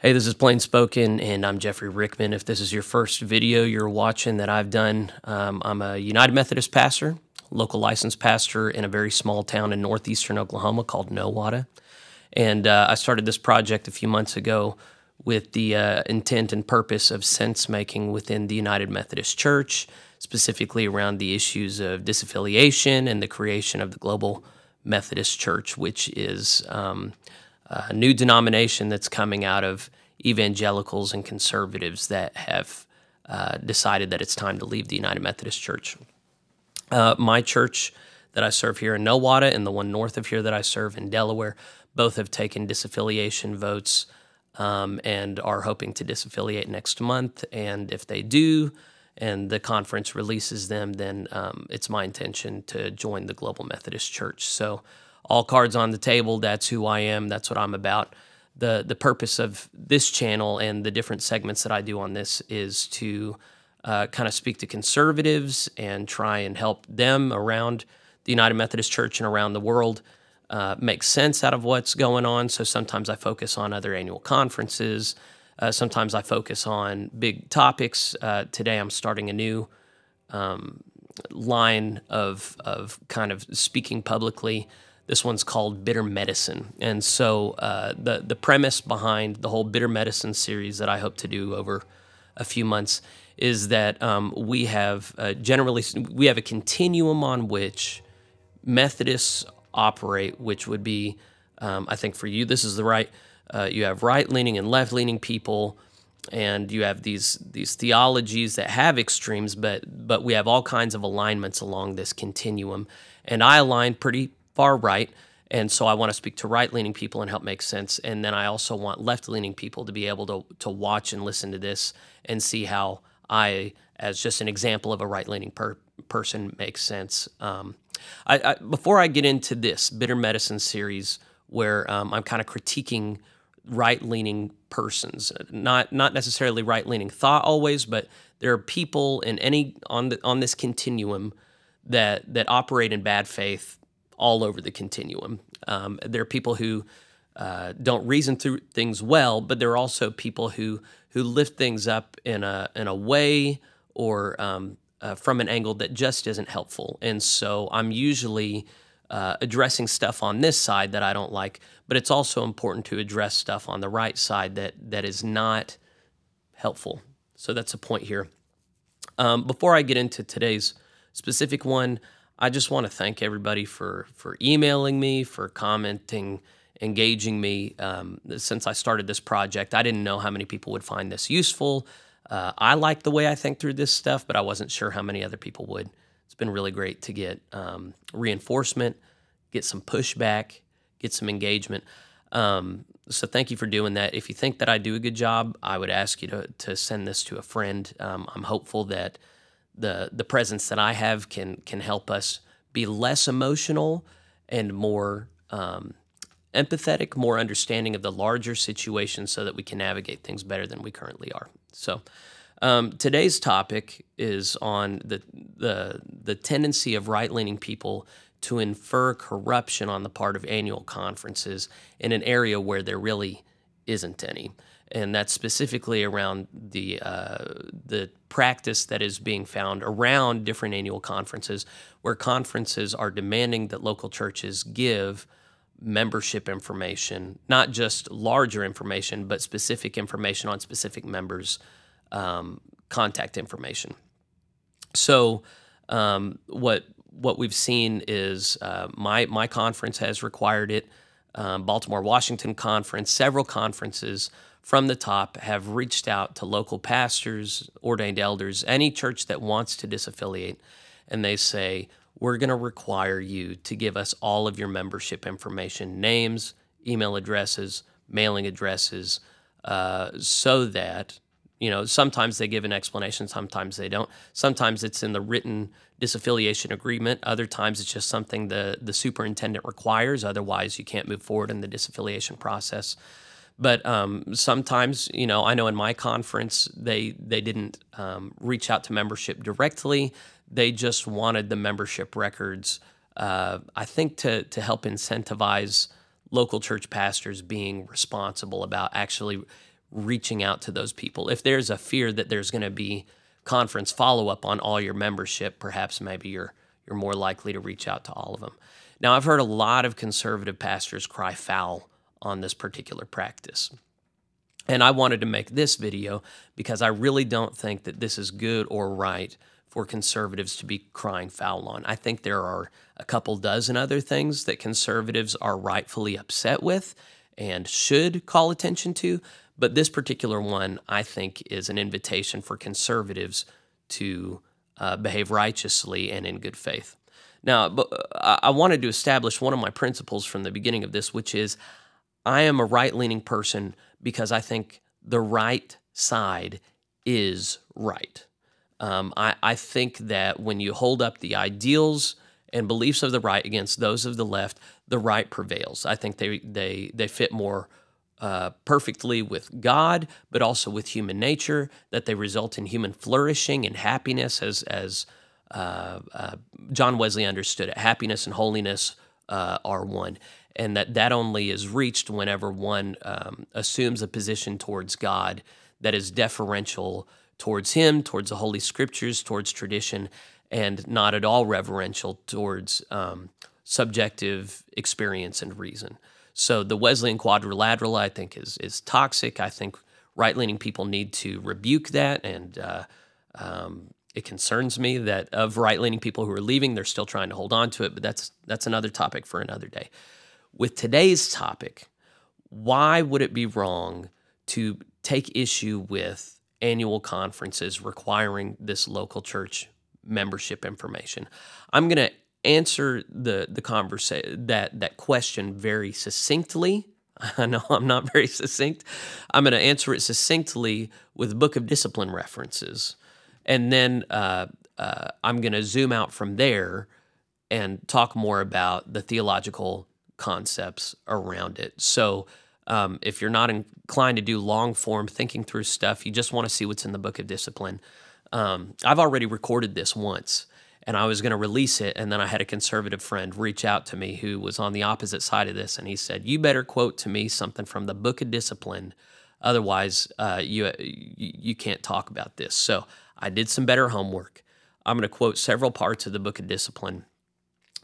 Hey, this is Plain Spoken, and I'm Jeffrey Rickman. If this is your first video you're watching that I've done, um, I'm a United Methodist pastor, local licensed pastor in a very small town in northeastern Oklahoma called Nowata. And uh, I started this project a few months ago with the uh, intent and purpose of sense making within the United Methodist Church, specifically around the issues of disaffiliation and the creation of the Global Methodist Church, which is. Um, a new denomination that's coming out of evangelicals and conservatives that have uh, decided that it's time to leave the United Methodist Church. Uh, my church that I serve here in Nowata and the one north of here that I serve in Delaware both have taken disaffiliation votes um, and are hoping to disaffiliate next month. And if they do, and the conference releases them, then um, it's my intention to join the Global Methodist Church. So all cards on the table. That's who I am. That's what I'm about. The, the purpose of this channel and the different segments that I do on this is to uh, kind of speak to conservatives and try and help them around the United Methodist Church and around the world uh, make sense out of what's going on. So sometimes I focus on other annual conferences. Uh, sometimes I focus on big topics. Uh, today I'm starting a new um, line of, of kind of speaking publicly this one's called Bitter Medicine. And so uh, the, the premise behind the whole Bitter Medicine series that I hope to do over a few months is that um, we have uh, generally we have a continuum on which Methodists operate, which would be, um, I think for you, this is the right. Uh, you have right leaning and left leaning people, and you have these these theologies that have extremes, but but we have all kinds of alignments along this continuum. And I align pretty far right. And so I want to speak to right leaning people and help make sense. And then I also want left leaning people to be able to, to watch and listen to this and see how I, as just an example of a right leaning per- person, makes sense. Um, I, I, before I get into this Bitter Medicine series, where um, I'm kind of critiquing right leaning persons, not not necessarily right leaning thought always, but there are people in any on the on this continuum that that operate in bad faith all over the continuum. Um, there are people who uh, don't reason through things well, but there are also people who who lift things up in a in a way or um, uh, from an angle that just isn't helpful. And so I'm usually uh, addressing stuff on this side that I don't like, but it's also important to address stuff on the right side that that is not helpful. So that's a point here. Um, before I get into today's specific one, I just want to thank everybody for for emailing me, for commenting, engaging me. Um, since I started this project, I didn't know how many people would find this useful. Uh, I like the way I think through this stuff, but I wasn't sure how many other people would. It's been really great to get um, reinforcement, get some pushback, get some engagement. Um, so thank you for doing that. If you think that I do a good job, I would ask you to to send this to a friend. Um, I'm hopeful that the the presence that I have can can help us be less emotional and more um, empathetic, more understanding of the larger situation, so that we can navigate things better than we currently are. So. Um, today's topic is on the the the tendency of right leaning people to infer corruption on the part of annual conferences in an area where there really isn't any and that's specifically around the uh, the practice that is being found around different annual conferences, where conferences are demanding that local churches give membership information, not just larger information, but specific information on specific members' um, contact information. So, um, what what we've seen is uh, my my conference has required it. Um, Baltimore Washington conference, several conferences from the top have reached out to local pastors, ordained elders, any church that wants to disaffiliate, and they say, We're going to require you to give us all of your membership information names, email addresses, mailing addresses, uh, so that you know sometimes they give an explanation sometimes they don't. Sometimes it's in the written disaffiliation agreement. Other times it's just something the the superintendent requires. Otherwise you can't move forward in the disaffiliation process but um, sometimes, you know, I know in my conference they they didn't um, reach out to membership directly. They just wanted the membership records. Uh, I think to to help incentivize local church pastors being responsible about actually reaching out to those people. If there's a fear that there's going to be conference follow up on all your membership, perhaps maybe you're you're more likely to reach out to all of them. Now, I've heard a lot of conservative pastors cry foul on this particular practice. And I wanted to make this video because I really don't think that this is good or right for conservatives to be crying foul on. I think there are a couple dozen other things that conservatives are rightfully upset with and should call attention to, but this particular one I think is an invitation for conservatives to uh, behave righteously and in good faith. Now, uh, I wanted to establish one of my principles from the beginning of this, which is I am a right leaning person because I think the right side is right. Um, I, I think that when you hold up the ideals and beliefs of the right against those of the left, the right prevails. I think they they they fit more uh, perfectly with God, but also with human nature. That they result in human flourishing and happiness, as as uh, uh, John Wesley understood it. Happiness and holiness uh, are one, and that that only is reached whenever one um, assumes a position towards God that is deferential towards Him, towards the Holy Scriptures, towards tradition, and not at all reverential towards um, subjective experience and reason. So the Wesleyan quadrilateral, I think, is is toxic. I think right leaning people need to rebuke that, and uh, um, it concerns me that of right leaning people who are leaving, they're still trying to hold on to it. But that's that's another topic for another day. With today's topic, why would it be wrong to take issue with annual conferences requiring this local church membership information. I'm going to answer the the conversation that that question very succinctly. I know I'm not very succinct. I'm going to answer it succinctly with Book of Discipline references, and then uh, uh, I'm going to zoom out from there and talk more about the theological concepts around it. So. Um, if you're not inclined to do long form thinking through stuff, you just want to see what's in the book of discipline. Um, I've already recorded this once and I was going to release it. And then I had a conservative friend reach out to me who was on the opposite side of this. And he said, You better quote to me something from the book of discipline. Otherwise, uh, you, you can't talk about this. So I did some better homework. I'm going to quote several parts of the book of discipline,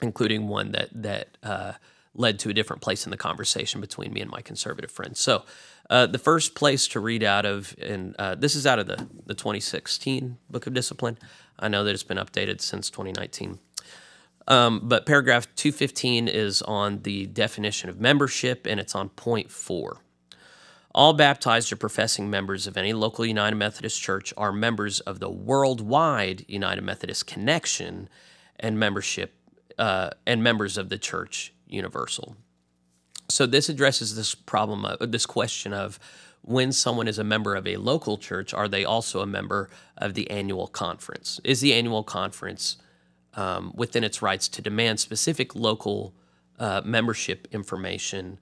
including one that, that, uh, led to a different place in the conversation between me and my conservative friends. So, uh, the first place to read out of, and uh, this is out of the, the 2016 Book of Discipline. I know that it's been updated since 2019. Um, but paragraph 215 is on the definition of membership, and it's on point four. All baptized or professing members of any local United Methodist Church are members of the worldwide United Methodist Connection and membership uh, and members of the Church Universal. So this addresses this problem, of, this question of when someone is a member of a local church, are they also a member of the annual conference? Is the annual conference um, within its rights to demand specific local uh, membership information?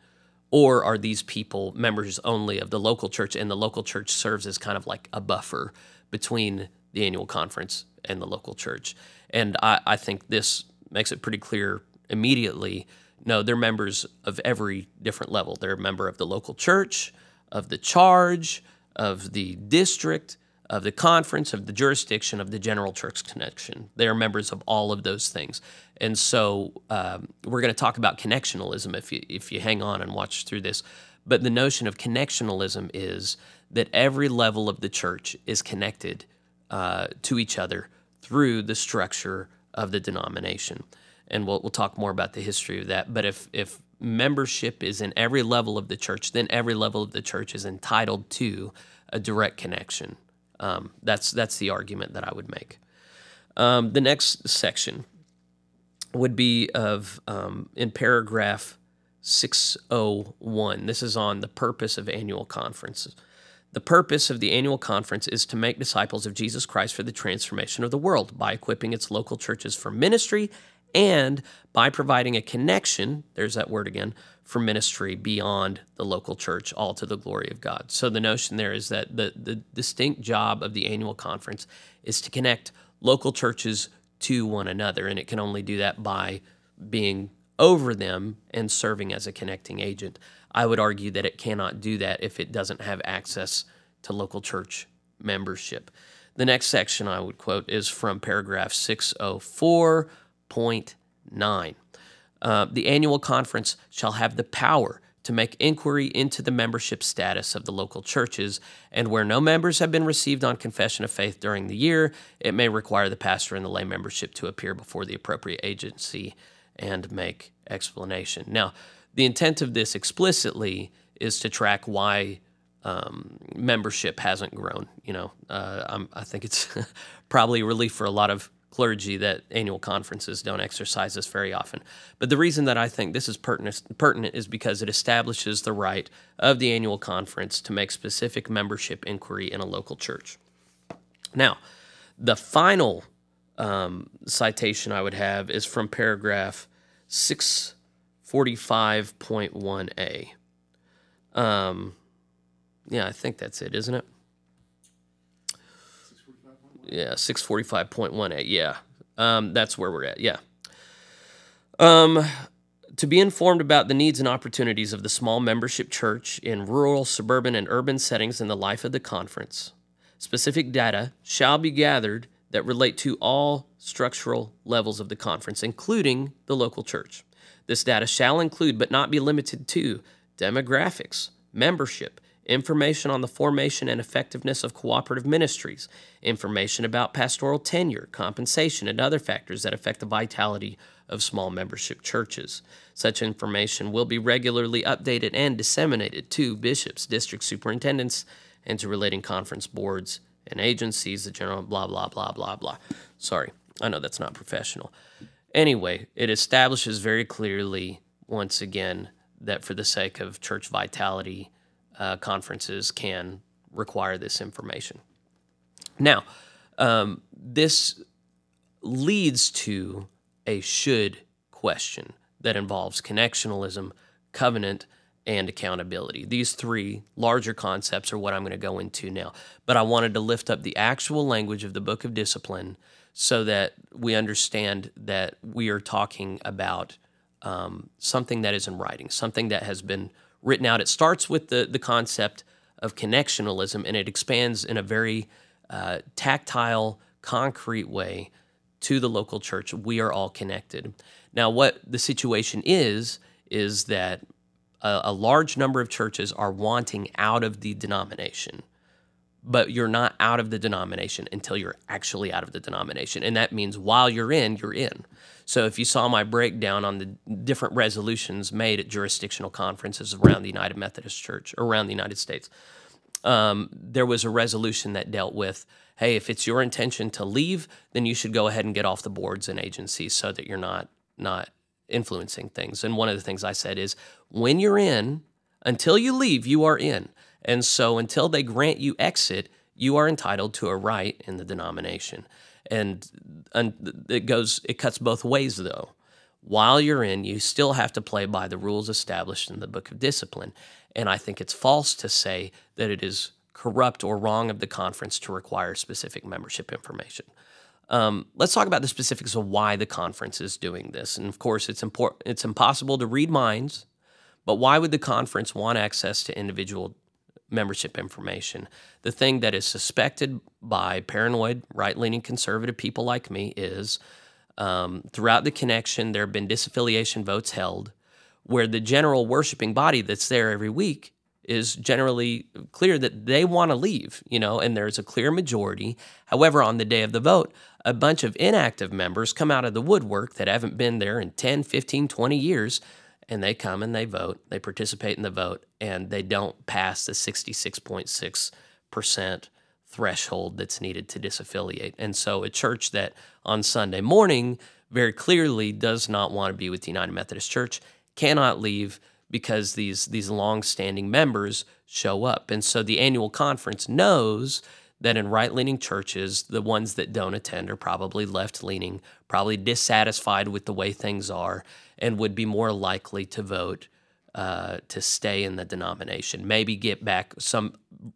Or are these people members only of the local church, and the local church serves as kind of like a buffer between the annual conference and the local church? And I, I think this makes it pretty clear immediately no, they're members of every different level. They're a member of the local church, of the charge, of the district, of the conference, of the jurisdiction, of the general church connection. They are members of all of those things. And so um, we're going to talk about connectionalism if you, if you hang on and watch through this. But the notion of connectionalism is that every level of the church is connected uh, to each other through the structure of the denomination and we'll, we'll talk more about the history of that. But if, if membership is in every level of the church, then every level of the church is entitled to a direct connection. Um, that's, that's the argument that I would make. Um, the next section would be of um, in paragraph 601. This is on the purpose of annual conferences. The purpose of the annual conference is to make disciples of Jesus Christ for the transformation of the world by equipping its local churches for ministry and by providing a connection, there's that word again, for ministry beyond the local church, all to the glory of God. So the notion there is that the, the distinct job of the annual conference is to connect local churches to one another, and it can only do that by being over them and serving as a connecting agent. I would argue that it cannot do that if it doesn't have access to local church membership. The next section I would quote is from paragraph oh 604.9. Uh, the annual conference shall have the power to make inquiry into the membership status of the local churches, and where no members have been received on confession of faith during the year, it may require the pastor and the lay membership to appear before the appropriate agency and make explanation. Now, the intent of this explicitly is to track why um, membership hasn't grown. You know, uh, i think it's probably a relief for a lot of clergy that annual conferences don't exercise this very often. But the reason that I think this is pertinent, is because it establishes the right of the annual conference to make specific membership inquiry in a local church. Now, the final um, citation I would have is from paragraph 645.1a. Um, yeah, I think that's it, isn't it? Yeah, 645.18. Yeah. Um, that's where we're at. Yeah. Um, to be informed about the needs and opportunities of the small membership church in rural, suburban, and urban settings in the life of the conference, specific data shall be gathered that relate to all structural levels of the conference, including the local church. This data shall include, but not be limited to, demographics, membership, information on the formation and effectiveness of cooperative ministries, information about pastoral tenure, compensation, and other factors that affect the vitality of small membership churches. Such information will be regularly updated and disseminated to bishops, district superintendents, and to relating conference boards and agencies, the general blah, blah, blah, blah, blah. Sorry, I know that's not professional. Anyway, it establishes very clearly, once again, that for the sake of church vitality, uh, conferences can require this information. Now, um, this leads to a should question that involves connectionalism, covenant, and accountability. These three larger concepts are what I'm going to go into now. But I wanted to lift up the actual language of the book of discipline so that we understand that we are talking about um, something that is in writing, something that has been written out. It starts with the, the concept of connectionalism and it expands in a very uh, tactile, concrete way to the local church. We are all connected. Now, what the situation is, is that a, a large number of churches are wanting out of the denomination but you're not out of the denomination until you're actually out of the denomination. And that means while you're in, you're in. So if you saw my breakdown on the different resolutions made at jurisdictional conferences around the United Methodist Church, around the United States, um, there was a resolution that dealt with hey, if it's your intention to leave, then you should go ahead and get off the boards and agencies so that you're not not influencing things. And one of the things I said is when you're in, until you leave, you are in. And so until they grant you exit, you are entitled to a right in the denomination. And, and it goes it cuts both ways though. While you're in, you still have to play by the rules established in the book of discipline. And I think it's false to say that it is corrupt or wrong of the conference to require specific membership information. Um, let's talk about the specifics of why the conference is doing this. And of course, it's important. It's impossible to read minds, but why would the conference want access to individual membership information. The thing that is suspected by paranoid, right leaning conservative people like me is um, throughout the connection, there have been disaffiliation votes held where the general worshiping body that's there every week is generally clear that they want to leave, you know, and there's a clear majority. However, on the day of the vote, a bunch of inactive members come out of the woodwork that haven't been there in 10, 15, 20 years and they come and they vote, they participate in the vote, and they don't pass the 66.6% threshold that's needed to disaffiliate. And so a church that on Sunday morning very clearly does not want to be with the United Methodist Church cannot leave because these these long-standing members show up. And so the annual conference knows that in right-leaning churches, the ones that don't attend are probably left-leaning, probably dissatisfied with the way things are, and would be more likely to vote uh, to stay in the denomination, maybe get back some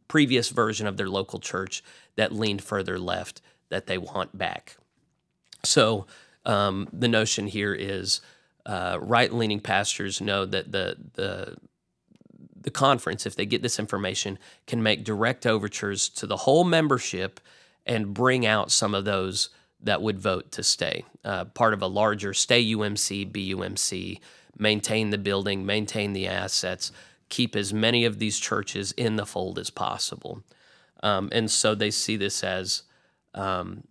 previous version of their local church that leaned further left that they want back. So um, the notion here is uh, right-leaning pastors know that the the the conference, if they get this information, can make direct overtures to the whole membership and bring out some of those that would vote to stay. Uh, part of a larger stay UMC, BUMC, maintain the building, maintain the assets, keep as many of these churches in the fold as possible. Um, and so they see this as um,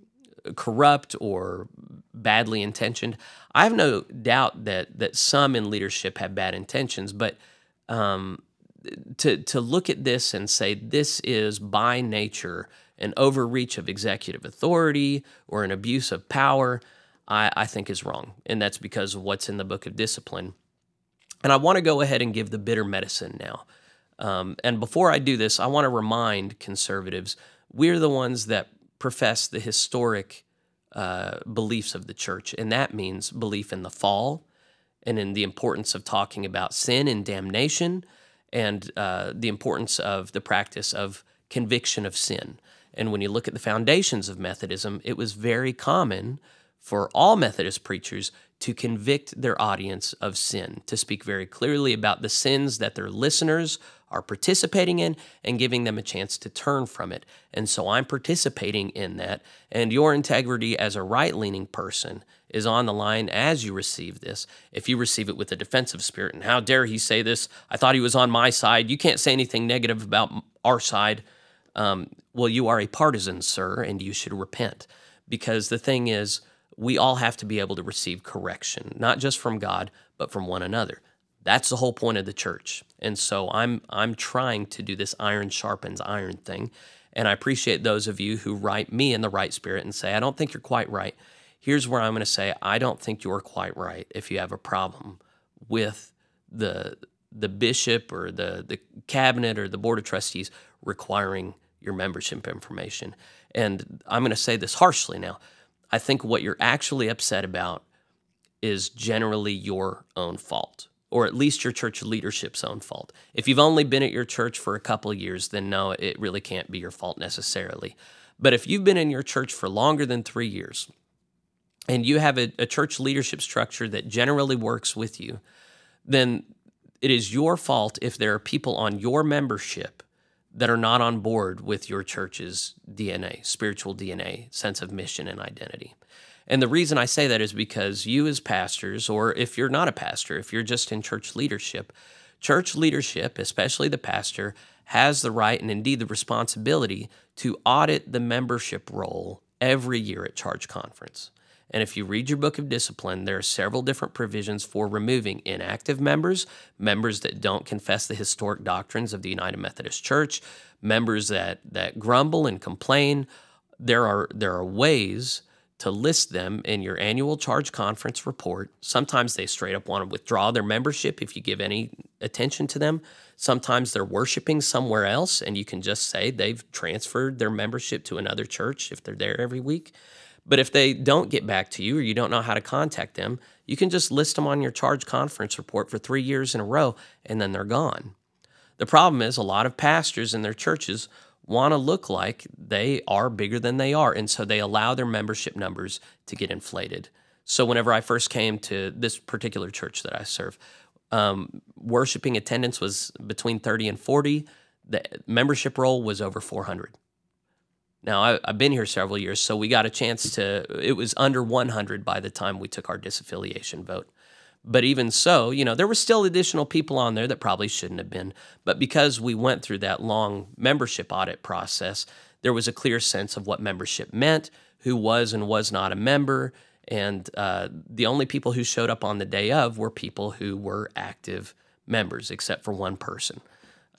corrupt or badly intentioned. I have no doubt that that some in leadership have bad intentions, but um, to to look at this and say this is by nature an overreach of executive authority or an abuse of power, I, I think is wrong, and that's because of what's in the Book of Discipline. And I want to go ahead and give the bitter medicine now. Um, and before I do this, I want to remind conservatives we're the ones that profess the historic uh, beliefs of the church, and that means belief in the fall and in the importance of talking about sin and damnation and uh, the importance of the practice of conviction of sin. And when you look at the foundations of Methodism, it was very common for all Methodist preachers to convict their audience of sin, to speak very clearly about the sins that their listeners are participating in and giving them a chance to turn from it. And so I'm participating in that. And your integrity as a right leaning person is on the line as you receive this. If you receive it with a defensive spirit, and how dare he say this? I thought he was on my side. You can't say anything negative about our side. Um, well, you are a partisan, sir, and you should repent. Because the thing is, we all have to be able to receive correction, not just from God, but from one another. That's the whole point of the church. And so I'm I'm trying to do this iron sharpens iron thing. And I appreciate those of you who write me in the right spirit and say, I don't think you're quite right. Here's where I'm going to say, I don't think you're quite right if you have a problem with the the bishop or the the cabinet or the board of trustees requiring your membership information. And I'm going to say this harshly now. I think what you're actually upset about is generally your own fault or at least your church leadership's own fault. If you've only been at your church for a couple years, then no, it really can't be your fault necessarily. But if you've been in your church for longer than three years and you have a, a church leadership structure that generally works with you, then it is your fault if there are people on your membership that are not on board with your church's DNA, spiritual DNA, sense of mission and identity. And the reason I say that is because you, as pastors, or if you're not a pastor, if you're just in church leadership, church leadership, especially the pastor, has the right and indeed the responsibility to audit the membership roll every year at Charge Conference. And if you read your book of discipline, there are several different provisions for removing inactive members, members that don't confess the historic doctrines of the United Methodist Church, members that that grumble and complain. There are there are ways to list them in your annual charge conference report. Sometimes they straight up want to withdraw their membership if you give any attention to them. Sometimes they're worshiping somewhere else, and you can just say they've transferred their membership to another church if they're there every week. But if they don't get back to you or you don't know how to contact them, you can just list them on your charge conference report for three years in a row, and then they're gone. The problem is a lot of pastors in their churches want to look like they are bigger than they are. And so they allow their membership numbers to get inflated. So whenever I first came to this particular church that I serve, um, worshiping attendance was between 30 and 40. The membership roll was over 400. Now, I, have been here several years, so we got a chance to, it was under 100 by the time we took our disaffiliation vote. But even so, you know, there were still additional people on there that probably shouldn't have been. But because we went through that long membership audit process, there was a clear sense of what membership meant, who was and was not a member. And uh, the only people who showed up on the day of were people who were active members, except for one person.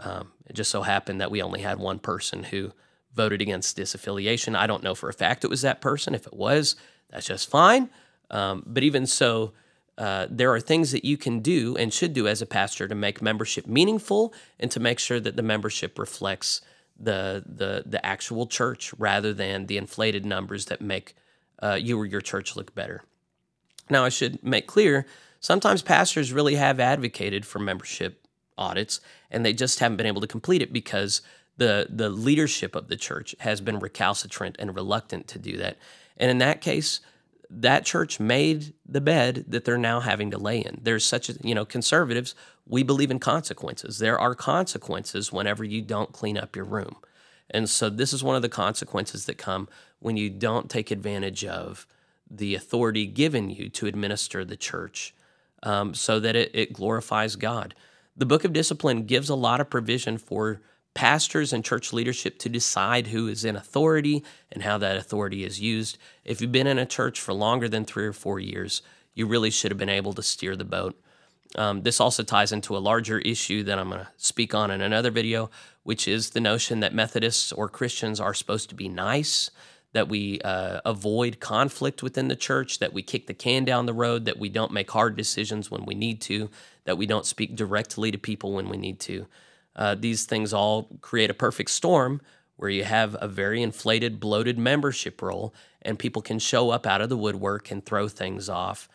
Um, it just so happened that we only had one person who voted against disaffiliation. I don't know for a fact it was that person. If it was, that's just fine. Um, but even so, uh, there are things that you can do and should do as a pastor to make membership meaningful and to make sure that the membership reflects the the the actual church rather than the inflated numbers that make uh, you or your church look better. Now, I should make clear sometimes pastors really have advocated for membership audits and they just haven't been able to complete it because the the leadership of the church has been recalcitrant and reluctant to do that. And in that case, that church made the bed that they're now having to lay in. There's such a, you know, conservatives we believe in consequences. There are consequences whenever you don't clean up your room. And so this is one of the consequences that come when you don't take advantage of the authority given you to administer the church um, so that it, it glorifies God. The book of discipline gives a lot of provision for pastors and church leadership to decide who is in authority and how that authority is used. If you've been in a church for longer than three or four years, you really should have been able to steer the boat. Um, this also ties into a larger issue that I'm going to speak on in another video, which is the notion that Methodists or Christians are supposed to be nice, that we uh, avoid conflict within the church, that we kick the can down the road, that we don't make hard decisions when we need to, that we don't speak directly to people when we need to. Uh, these things all create a perfect storm where you have a very inflated, bloated membership roll, and people can show up out of the woodwork and throw things off.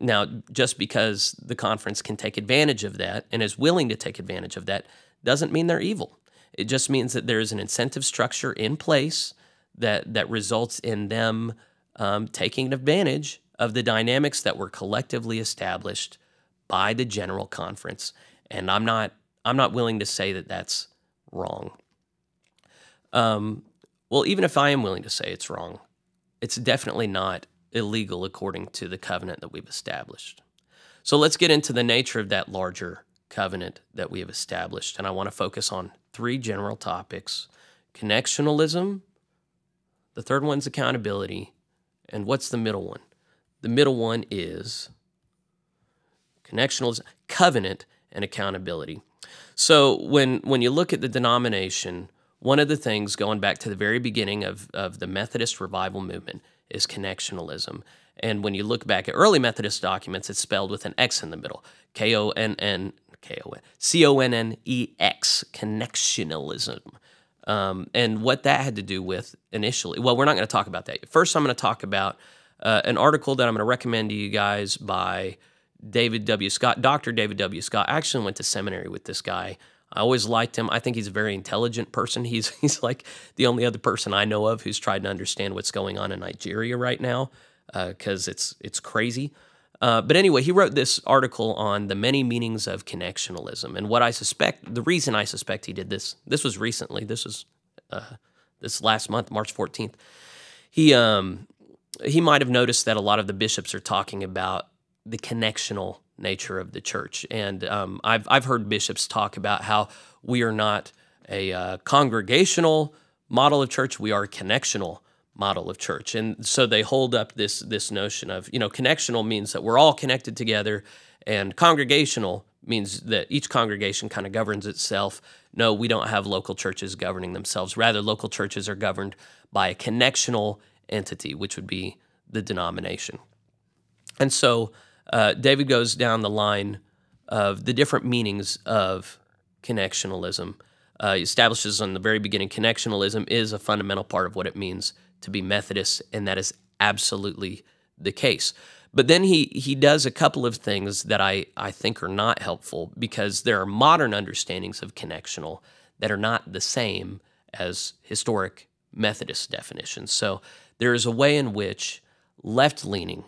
Now, just because the conference can take advantage of that and is willing to take advantage of that doesn't mean they're evil. It just means that there is an incentive structure in place that that results in them um, taking advantage of the dynamics that were collectively established by the general conference. And I'm not I'm not willing to say that that's wrong. Um, well, even if I am willing to say it's wrong, it's definitely not illegal according to the covenant that we've established. So let's get into the nature of that larger covenant that we have established. And I want to focus on three general topics connectionalism, the third one's accountability, and what's the middle one? The middle one is connectionalism, covenant, and accountability. So when when you look at the denomination, one of the things going back to the very beginning of, of the Methodist revival movement is connectionalism. And when you look back at early Methodist documents, it's spelled with an X in the middle. K O N N K O N C O N N E X, connectionalism. Um, and what that had to do with initially, well, we're not going to talk about that. First, I'm going to talk about uh, an article that I'm going to recommend to you guys by David W. Scott, Dr. David W. Scott. I actually went to seminary with this guy. I always liked him. I think he's a very intelligent person. He's he's like the only other person I know of who's tried to understand what's going on in Nigeria right now because uh, it's it's crazy. Uh, but anyway, he wrote this article on the many meanings of connectionalism, and what I suspect, the reason I suspect he did this, this was recently, this was uh, this last month, March fourteenth. He um he might have noticed that a lot of the bishops are talking about the connectional nature of the church. And um, I've, I've heard bishops talk about how we are not a uh, congregational model of church, we are a connectional model of church. And so they hold up this, this notion of, you know, connectional means that we're all connected together, and congregational means that each congregation kind of governs itself. No, we don't have local churches governing themselves. Rather, local churches are governed by a connectional entity, which would be the denomination. And so uh, David goes down the line of the different meanings of connectionalism. Uh, he establishes on the very beginning connectionalism is a fundamental part of what it means to be Methodist, and that is absolutely the case. But then he he does a couple of things that I, I think are not helpful because there are modern understandings of connectional that are not the same as historic Methodist definitions. So there is a way in which left leaning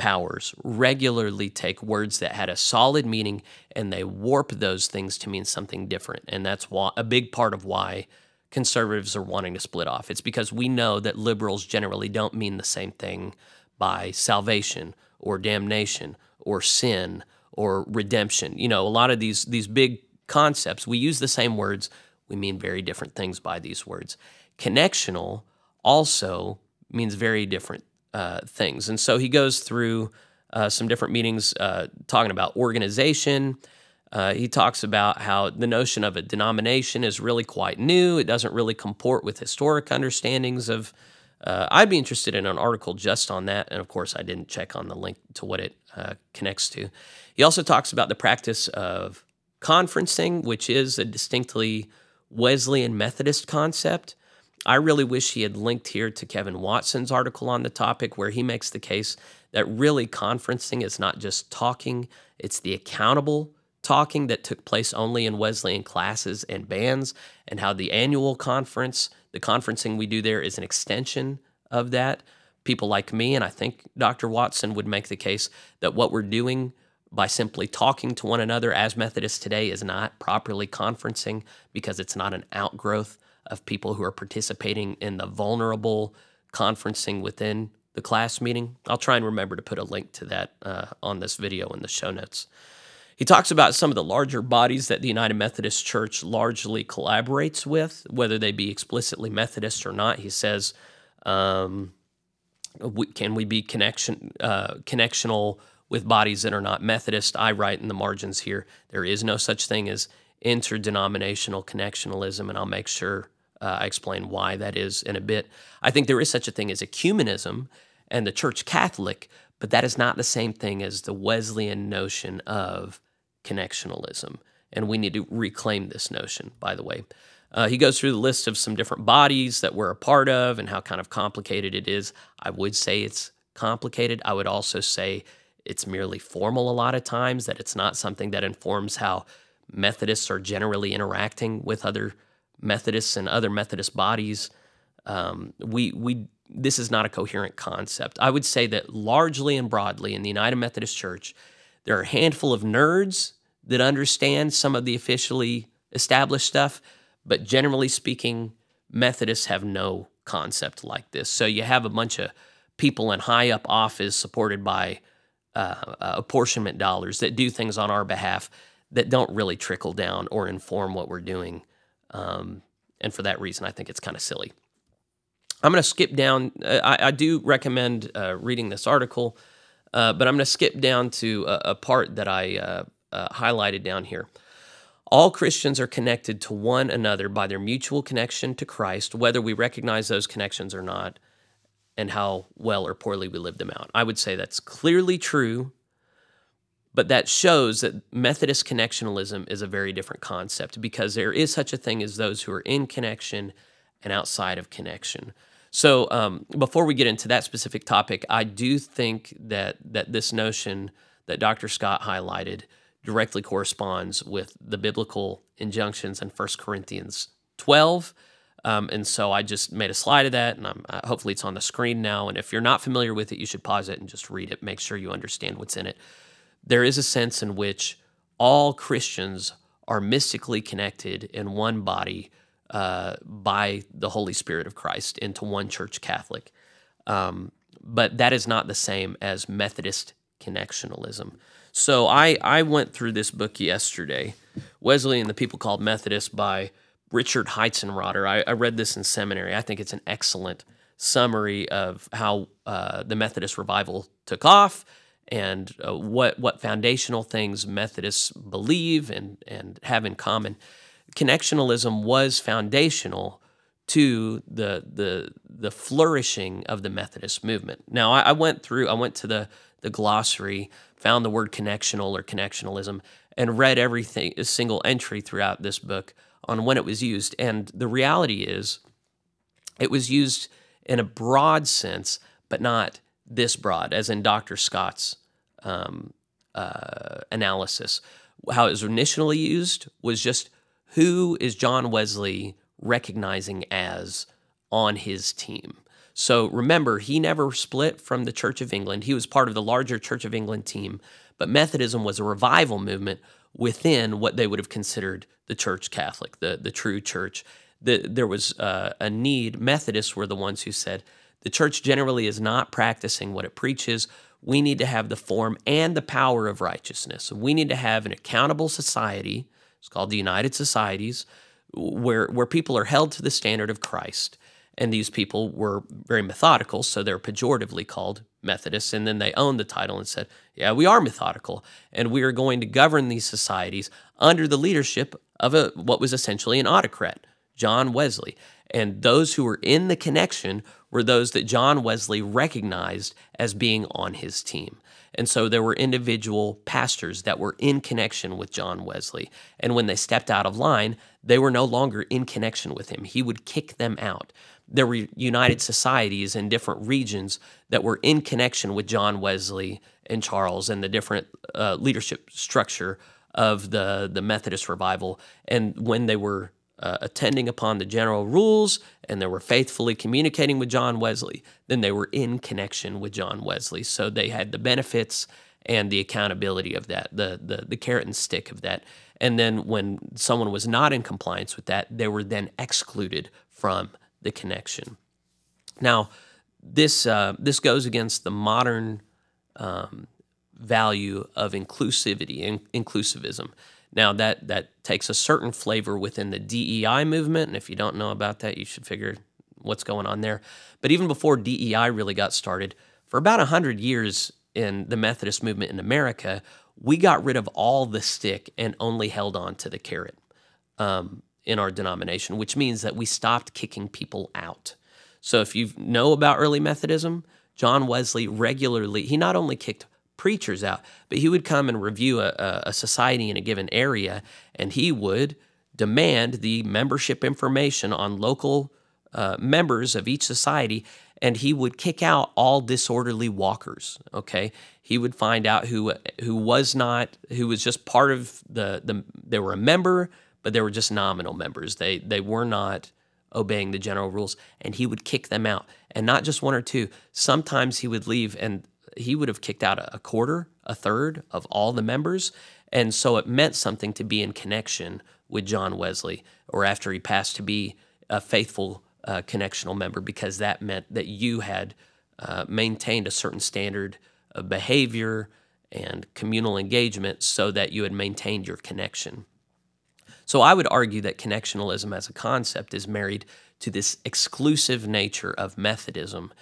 powers regularly take words that had a solid meaning and they warp those things to mean something different. And that's why, a big part of why conservatives are wanting to split off. It's because we know that liberals generally don't mean the same thing by salvation or damnation or sin or redemption. You know, a lot of these these big concepts, we use the same words, we mean very different things by these words. Connectional also means very different uh, things. And so he goes through uh, some different meetings uh, talking about organization. Uh, he talks about how the notion of a denomination is really quite new. It doesn't really comport with historic understandings of. Uh, I'd be interested in an article just on that. And of course, I didn't check on the link to what it connects to. He also talks about the practice of conferencing, which is a distinctly Wesleyan Methodist concept. I really wish he had linked here to Kevin Watson's article on the topic, where he makes the case that really conferencing is not just talking, it's the accountable talking that took place only in Wesleyan classes and bands, and how the annual conference, the conferencing we do there, is an extension of that. People like me, and I think Dr. Watson would make the case that what we're doing by simply talking to one another as Methodists today is not properly conferencing because it's not an outgrowth of people who are participating in the vulnerable conferencing within the class meeting. I'll try and remember to put a link to that uh, on this video in the show notes. He talks about some of the larger bodies that the United Methodist Church largely collaborates with, whether they be explicitly Methodist or not. He says, um, we, "Can we be connection uh, connectional with bodies that are not Methodist?" I write in the margins here, there is no such thing as interdenominational connectionalism, and I'll make sure uh, I explain why that is in a bit. I think there is such a thing as ecumenism and the Church Catholic, but that is not the same thing as the Wesleyan notion of connectionalism. And we need to reclaim this notion, by the way. Uh, he goes through the list of some different bodies that we're a part of and how kind of complicated it is. I would say it's complicated. I would also say it's merely formal a lot of times, that it's not something that informs how Methodists are generally interacting with other Methodists and other Methodist bodies. Um, we, we, this is not a coherent concept. I would say that largely and broadly in the United Methodist Church, there are a handful of nerds that understand some of the officially established stuff, but generally speaking, Methodists have no concept like this. So you have a bunch of people in high up office supported by uh, uh, apportionment dollars that do things on our behalf that don't really trickle down or inform what we're doing. Um, and for that reason, I think it's kind of silly. I'm going to skip down. Uh, I, I, do recommend uh, reading this article. Uh, but I'm going to skip down to a, a part that I uh, uh, highlighted down here. All Christians are connected to one another by their mutual connection to Christ, whether we recognize those connections or not, and how well or poorly we live them out. I would say that's clearly true, but that shows that Methodist connectionalism is a very different concept because there is such a thing as those who are in connection and outside of connection. So um, before we get into that specific topic, I do think that that this notion that Dr. Scott highlighted directly corresponds with the biblical injunctions in 1 Corinthians 12. Um, and so I just made a slide of that, and uh, hopefully it's on the screen now. And if you're not familiar with it, you should pause it and just read it. Make sure you understand what's in it. There is a sense in which all Christians are mystically connected in one body uh, by the Holy Spirit of Christ into one church Catholic. Um, but that is not the same as Methodist connectionalism. So I, I went through this book yesterday, Wesley and the People Called Methodist by Richard Heitzenrater. I, I read this in seminary. I think it's an excellent summary of how uh, the Methodist revival took off and uh, what what foundational things Methodists believe and and have in common connectionalism was foundational to the the the flourishing of the Methodist movement. Now, I, I, went through, I went to the the glossary, found the word connectional or connectionalism, and read everything, a single entry throughout this book on when it was used. And the reality is, it was used in a broad sense, but not this broad, as in Dr. Scott's um, uh, analysis. How it was initially used was just who is John Wesley recognizing as on his team? So remember, he never split from the Church of England. He was part of the larger Church of England team, but Methodism was a revival movement within what they would have considered the Church Catholic, the, the true church. The, there was uh, a need. Methodists were the ones who said the church generally is not practicing what it preaches. We need to have the form and the power of righteousness. We need to have an accountable society it's called the United Societies, where where people are held to the standard of Christ. And these people were very methodical, so they're pejoratively called Methodists. And then they owned the title and said, Yeah, we are methodical, and we are going to govern these societies under the leadership of a what was essentially an autocrat, John Wesley. And those who were in the connection were those that John Wesley recognized as being on his team. And so there were individual pastors that were in connection with John Wesley. And when they stepped out of line, they were no longer in connection with him. He would kick them out. There were united societies in different regions that were in connection with John Wesley and Charles and the different uh, leadership structure of the, the Methodist revival. And when they were uh, attending upon the general rules and they were faithfully communicating with John Wesley, then they were in connection with John Wesley. So they had the benefits and the accountability of that, the, the, the carrot and stick of that. And then when someone was not in compliance with that, they were then excluded from the connection. Now, this, uh, this goes against the modern um, value of inclusivity and inclusivism. Now that that takes a certain flavor within the DEI movement, and if you don't know about that, you should figure what's going on there. But even before DEI really got started, for about hundred years in the Methodist movement in America, we got rid of all the stick and only held on to the carrot um, in our denomination, which means that we stopped kicking people out. So if you know about early Methodism, John Wesley regularly he not only kicked preachers out, but he would come and review a, a society in a given area, and he would demand the membership information on local uh, members of each society, and he would kick out all disorderly walkers. Okay, he would find out who who was not who was just part of the the they were a member, but they were just nominal members. They they were not obeying the general rules, and he would kick them out, and not just one or two. Sometimes he would leave, and he would have kicked out a quarter, a third of all the members. And so it meant something to be in connection with John Wesley, or after he passed, to be a faithful uh, connectional member, because that meant that you had uh, maintained a certain standard of behavior and communal engagement so that you had maintained your connection. So I would argue that connectionalism as a concept is married to this exclusive nature of Methodism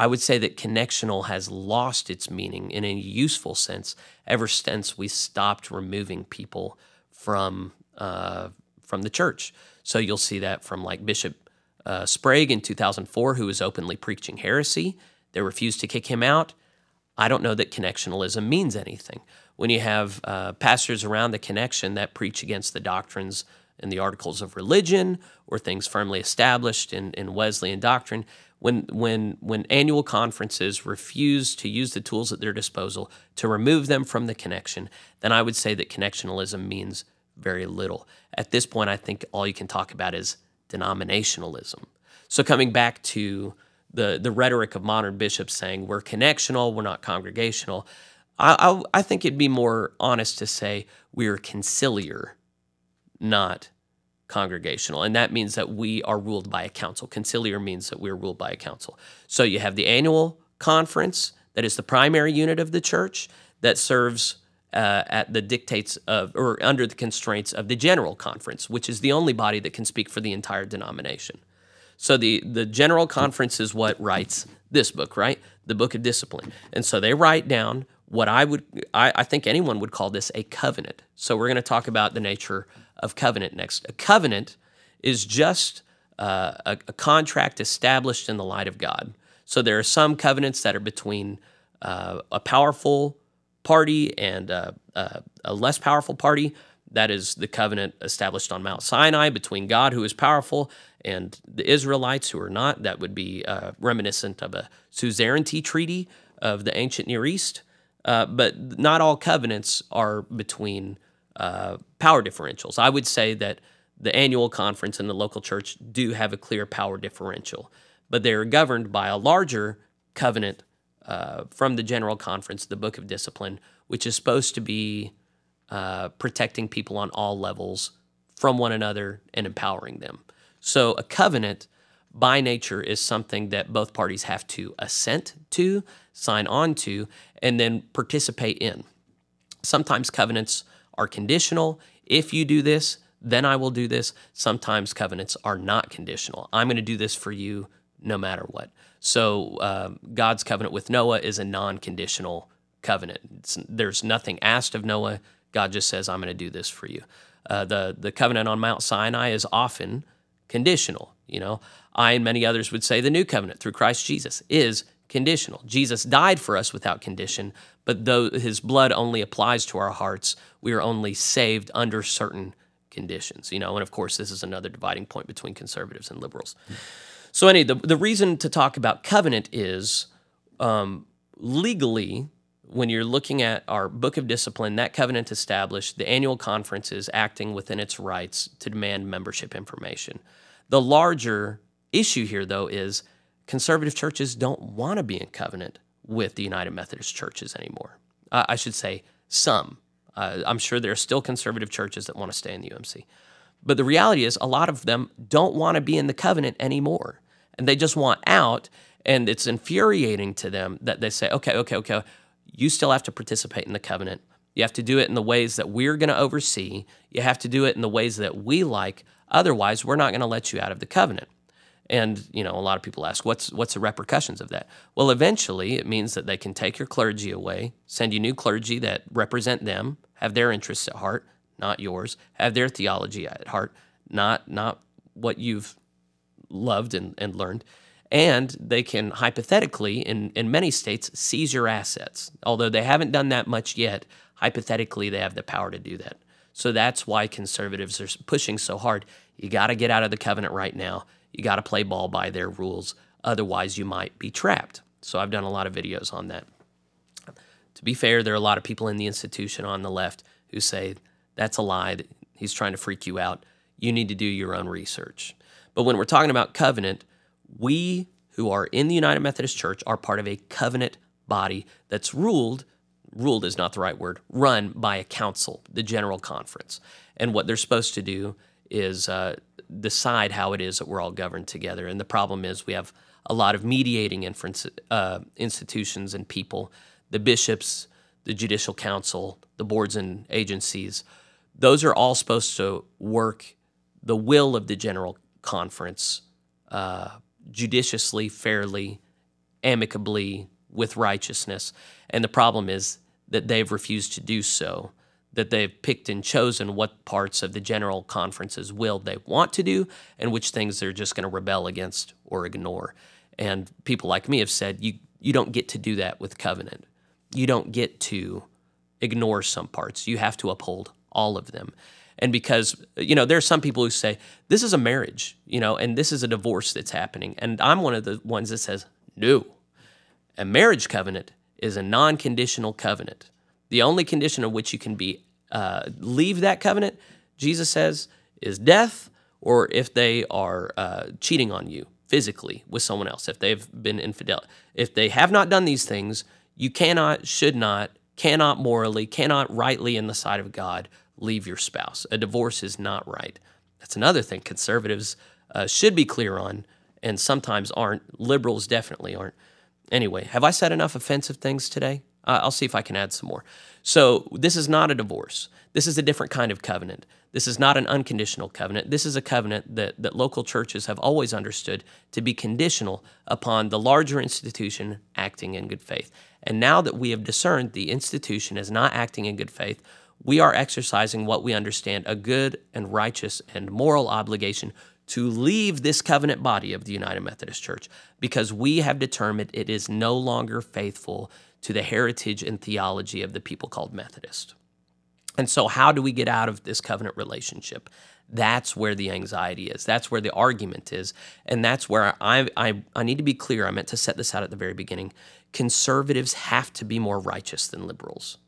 I would say that connectional has lost its meaning in a useful sense ever since we stopped removing people from uh, from the church. So you'll see that from like Bishop uh, Sprague in 2004, who was openly preaching heresy. They refused to kick him out. I don't know that connectionalism means anything. When you have uh, pastors around the connection that preach against the doctrines and the articles of religion or things firmly established in, in Wesleyan doctrine, when when when annual conferences refuse to use the tools at their disposal to remove them from the connection, then I would say that connectionalism means very little. At this point, I think all you can talk about is denominationalism. So coming back to the the rhetoric of modern bishops saying we're connectional, we're not congregational, I, I, I think it'd be more honest to say we're conciliar, not congregational. And that means that we are ruled by a council. Conciliar means that we're ruled by a council. So you have the annual conference that is the primary unit of the church that serves uh, at the dictates of or under the constraints of the general conference, which is the only body that can speak for the entire denomination. So the the general conference is what writes this book, right? The book of discipline. And so they write down what I would I, I think anyone would call this a covenant. So we're going to talk about the nature of covenant next. A covenant is just uh, a, a, contract established in the light of God. So there are some covenants that are between uh, a powerful party and uh, uh, a less powerful party. That is the covenant established on Mount Sinai between God, who is powerful, and the Israelites, who are not. That would be uh, reminiscent of a suzerainty treaty of the ancient Near East. Uh, but not all covenants are between uh, power differentials. I would say that the annual conference and the local church do have a clear power differential, but they're governed by a larger covenant uh, from the general conference, the Book of Discipline, which is supposed to be uh, protecting people on all levels from one another and empowering them. So a covenant by nature is something that both parties have to assent to, sign on to, and then participate in. Sometimes covenants are conditional. If you do this, then I will do this. Sometimes covenants are not conditional. I'm going to do this for you no matter what. So uh, God's covenant with Noah is a non conditional covenant. It's, there's nothing asked of Noah. God just says, I'm going to do this for you. Uh, the, the covenant on Mount Sinai is often conditional. You know, I and many others would say the new covenant through Christ Jesus is conditional. Jesus died for us without condition, but though his blood only applies to our hearts, we are only saved under certain conditions. You know, and of course, this is another dividing point between conservatives and liberals. So, anyway, the, the reason to talk about covenant is um, legally, when you're looking at our book of discipline, that covenant established, the annual conference is acting within its rights to demand membership information. The larger issue here, though, is conservative churches don't want to be in covenant with the United Methodist churches anymore. Uh, I should say some. Uh, I'm sure there are still conservative churches that want to stay in the UMC. But the reality is, a lot of them don't want to be in the covenant anymore. And they just want out. And it's infuriating to them that they say, okay, okay, okay, you still have to participate in the covenant. You have to do it in the ways that we're going to oversee. You have to do it in the ways that we like. Otherwise, we're not going to let you out of the covenant. And you know, a lot of people ask, what's what's the repercussions of that? Well, eventually, it means that they can take your clergy away, send you new clergy that represent them, have their interests at heart, not yours, have their theology at heart, not not what you've loved and, and learned. And they can hypothetically, in, in many states, seize your assets. Although they haven't done that much yet, hypothetically, they have the power to do that. So that's why conservatives are pushing so hard. You got to get out of the covenant right now. You got to play ball by their rules. Otherwise, you might be trapped. So I've done a lot of videos on that. To be fair, there are a lot of people in the institution on the left who say that's a lie. He's trying to freak you out. You need to do your own research. But when we're talking about covenant, we who are in the United Methodist Church are part of a covenant body that's ruled ruled is not the right word, run by a council, the General Conference. And what they're supposed to do is uh, decide how it is that we're all governed together. And the problem is we have a lot of mediating inference, uh, institutions and people, the bishops, the judicial council, the boards and agencies. Those are all supposed to work the will of the General Conference uh, judiciously, fairly, amicably, with righteousness. And the problem is that they've refused to do so, that they've picked and chosen what parts of the General Conference's will they want to do and which things they're just going to rebel against or ignore. And people like me have said, you, you don't get to do that with covenant. You don't get to ignore some parts. You have to uphold all of them. And because, you know, there are some people who say, this is a marriage, you know, and this is a divorce that's happening. And I'm one of the ones that says, no, a marriage covenant is a non conditional covenant. The only condition on which you can be uh, leave that covenant, Jesus says, is death or if they are uh, cheating on you physically with someone else, if they've been infidel. If they have not done these things, you cannot, should not, cannot morally, cannot rightly in the sight of God leave your spouse. A divorce is not right. That's another thing conservatives uh, should be clear on and sometimes aren't. Liberals definitely aren't. Anyway, have I said enough offensive things today? Uh, I'll see if I can add some more. So, this is not a divorce. This is a different kind of covenant. This is not an unconditional covenant. This is a covenant that, that local churches have always understood to be conditional upon the larger institution acting in good faith. And now that we have discerned the institution is not acting in good faith, we are exercising what we understand a good and righteous and moral obligation to leave this covenant body of the United Methodist Church because we have determined it is no longer faithful to the heritage and theology of the people called Methodist. And so, how do we get out of this covenant relationship? That's where the anxiety is. That's where the argument is. And that's where I, I, I need to be clear. I meant to set this out at the very beginning. Conservatives have to be more righteous than liberals.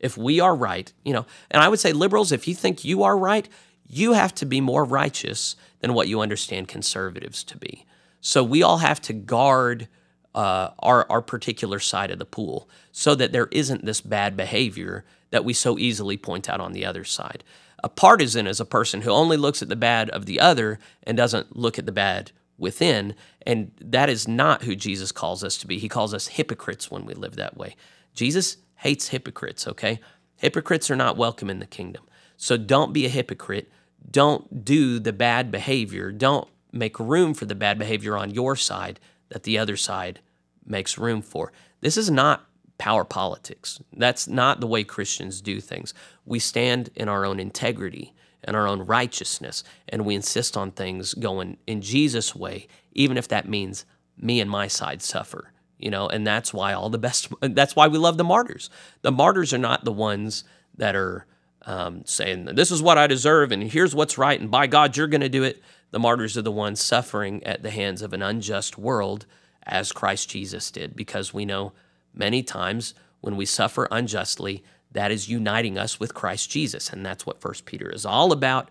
If we are right, you know, and I would say liberals, if you think you are right, you have to be more righteous than what you understand conservatives to be. So we all have to guard uh, our, our particular side of the pool so that there isn't this bad behavior that we so easily point out on the other side. A partisan is a person who only looks at the bad of the other and doesn't look at the bad within. And that is not who Jesus calls us to be. He calls us hypocrites when we live that way. Jesus hates hypocrites, okay? Hypocrites are not welcome in the kingdom. So don't be a hypocrite. Don't do the bad behavior. Don't make room for the bad behavior on your side that the other side makes room for. This is not power politics. That's not the way Christians do things. We stand in our own integrity and our own righteousness, and we insist on things going in Jesus' way, even if that means me and my side suffer. You know, and that's why all the best. That's why we love the martyrs. The martyrs are not the ones that are um, saying this is what I deserve, and here's what's right, and by God, you're going to do it. The martyrs are the ones suffering at the hands of an unjust world as Christ Jesus did, because we know many times when we suffer unjustly, that is uniting us with Christ Jesus. And that's what First Peter is all about.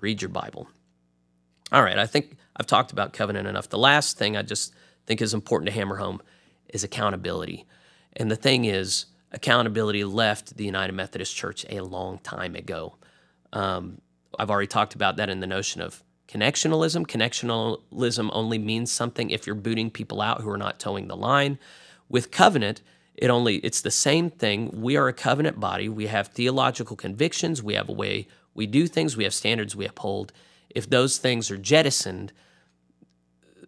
Read your Bible. All right, I think I've talked about covenant enough. The last thing I just think is important to hammer home is accountability. And the thing is, accountability left the United Methodist Church a long time ago. Um, I've already talked about that in the notion of connectionalism. Connectionalism only means something if you're booting people out who are not toeing the line. With covenant, it only it's the same thing. We are a covenant body. We have theological convictions. We have a way we do things. We have standards we uphold. If those things are jettisoned,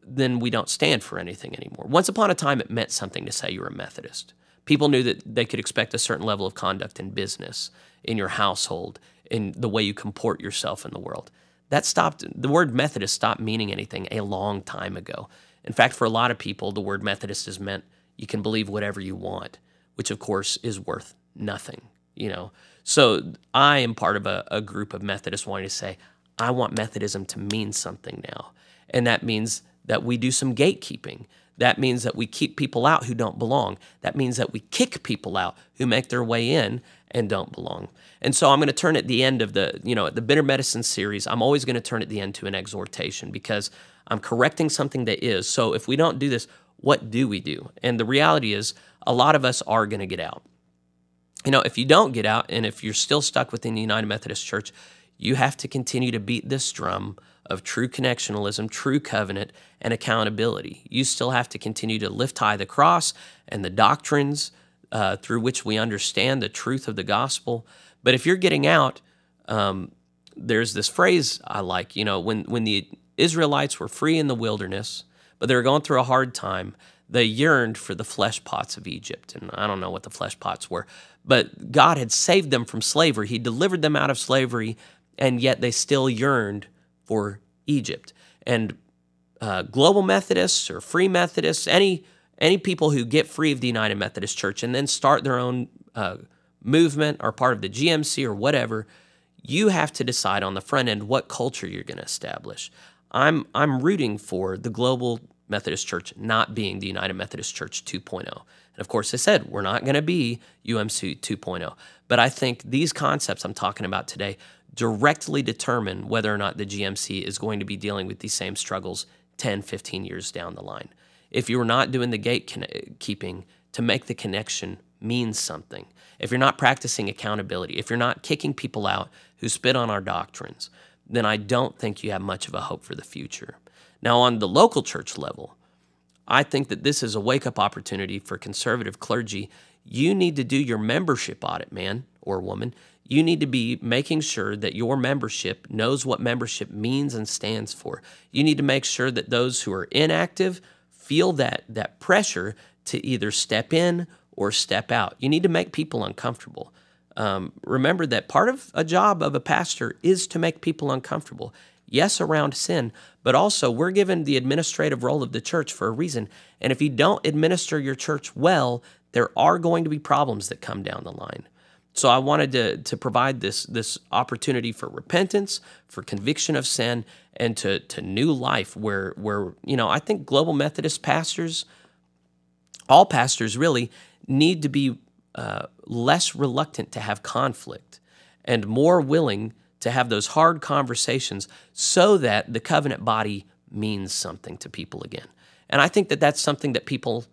then we don't stand for anything anymore. Once upon a time, it meant something to say you were a Methodist. People knew that they could expect a certain level of conduct in business, in your household, in the way you comport yourself in the world. That stopped, the word Methodist stopped meaning anything a long time ago. In fact, for a lot of people, the word Methodist has meant you can believe whatever you want, which of course is worth nothing, you know. So I am part of a, a group of Methodists wanting to say, I want Methodism to mean something now. And that means that we do some gatekeeping. That means that we keep people out who don't belong. That means that we kick people out who make their way in and don't belong. And so I'm going to turn at the end of the, you know, the bitter medicine series, I'm always going to turn at the end to an exhortation because I'm correcting something that is. So if we don't do this, what do we do? And the reality is a lot of us are going to get out. You know, if you don't get out and if you're still stuck within the United Methodist Church, you have to continue to beat this drum of true connectionalism, true covenant, and accountability. You still have to continue to lift high the cross and the doctrines uh, through which we understand the truth of the gospel. But if you're getting out, um, there's this phrase I like. You know, when when the Israelites were free in the wilderness, but they were going through a hard time, they yearned for the flesh pots of Egypt. And I don't know what the flesh pots were, but God had saved them from slavery. He delivered them out of slavery, and yet they still yearned for Egypt. And uh, global Methodists or Free Methodists, any any people who get free of the United Methodist Church and then start their own uh, movement or part of the GMC or whatever, you have to decide on the front end what culture you're going to establish. I'm I'm rooting for the global Methodist Church not being the United Methodist Church 2.0. And of course, I said we're not going to be UMC 2.0. But I think these concepts I'm talking about today directly determine whether or not the GMC is going to be dealing with these same struggles 10, 15 years down the line. If you're not doing the gatekeeping to make the connection mean something, if you're not practicing accountability, if you're not kicking people out who spit on our doctrines, then I don't think you have much of a hope for the future. Now, on the local church level, I think that this is a wake up opportunity for conservative clergy. You need to do your membership audit, man or woman you need to be making sure that your membership knows what membership means and stands for. You need to make sure that those who are inactive feel that that pressure to either step in or step out. You need to make people uncomfortable. Um, remember that part of a job of a pastor is to make people uncomfortable. Yes, around sin, but also we're given the administrative role of the church for a reason. And if you don't administer your church well, there are going to be problems that come down the line. So I wanted to, to provide this, this opportunity for repentance, for conviction of sin, and to, to new life where, where, you know, I think global Methodist pastors, all pastors really, need to be uh, less reluctant to have conflict and more willing to have those hard conversations so that the covenant body means something to people again. And I think that that's something that people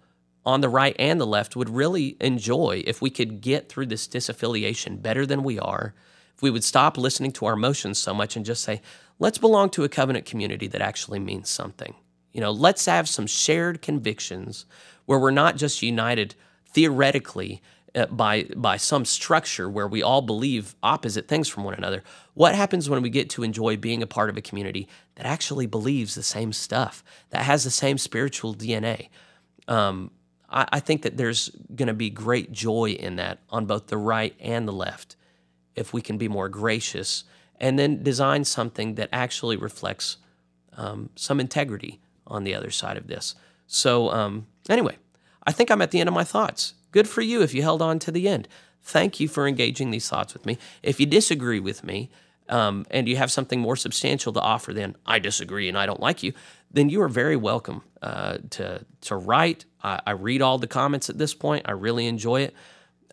on the right and the left would really enjoy if we could get through this disaffiliation better than we are, if we would stop listening to our emotions so much and just say, let's belong to a covenant community that actually means something. You know, let's have some shared convictions where we're not just united theoretically uh, by by some structure where we all believe opposite things from one another. What happens when we get to enjoy being a part of a community that actually believes the same stuff, that has the same spiritual DNA? Um, I, I think that there's going to be great joy in that on both the right and the left if we can be more gracious and then design something that actually reflects um, some integrity on the other side of this. So, um, anyway, I think I'm at the end of my thoughts. Good for you if you held on to the end. Thank you for engaging these thoughts with me. If you disagree with me um, and you have something more substantial to offer than I disagree and I don't like you, then you are very welcome uh, to to write. I, I, read all the comments at this point. I really enjoy it.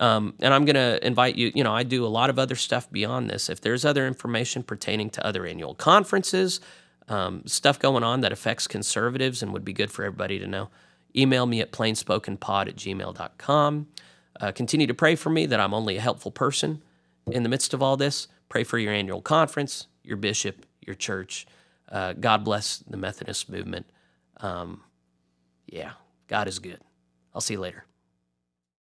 Um, and I'm going to invite you. You know, I do a lot of other stuff beyond this. If there's other information pertaining to other annual conferences, um, stuff going on that affects conservatives and would be good for everybody to know, email me at plainspokenpod at gmail.com. Uh, continue to pray for me that I'm only a helpful person in the midst of all this. Pray for your annual conference, your bishop, your church. Uh, God bless the Methodist movement. Um, yeah, God is good. I'll see you later.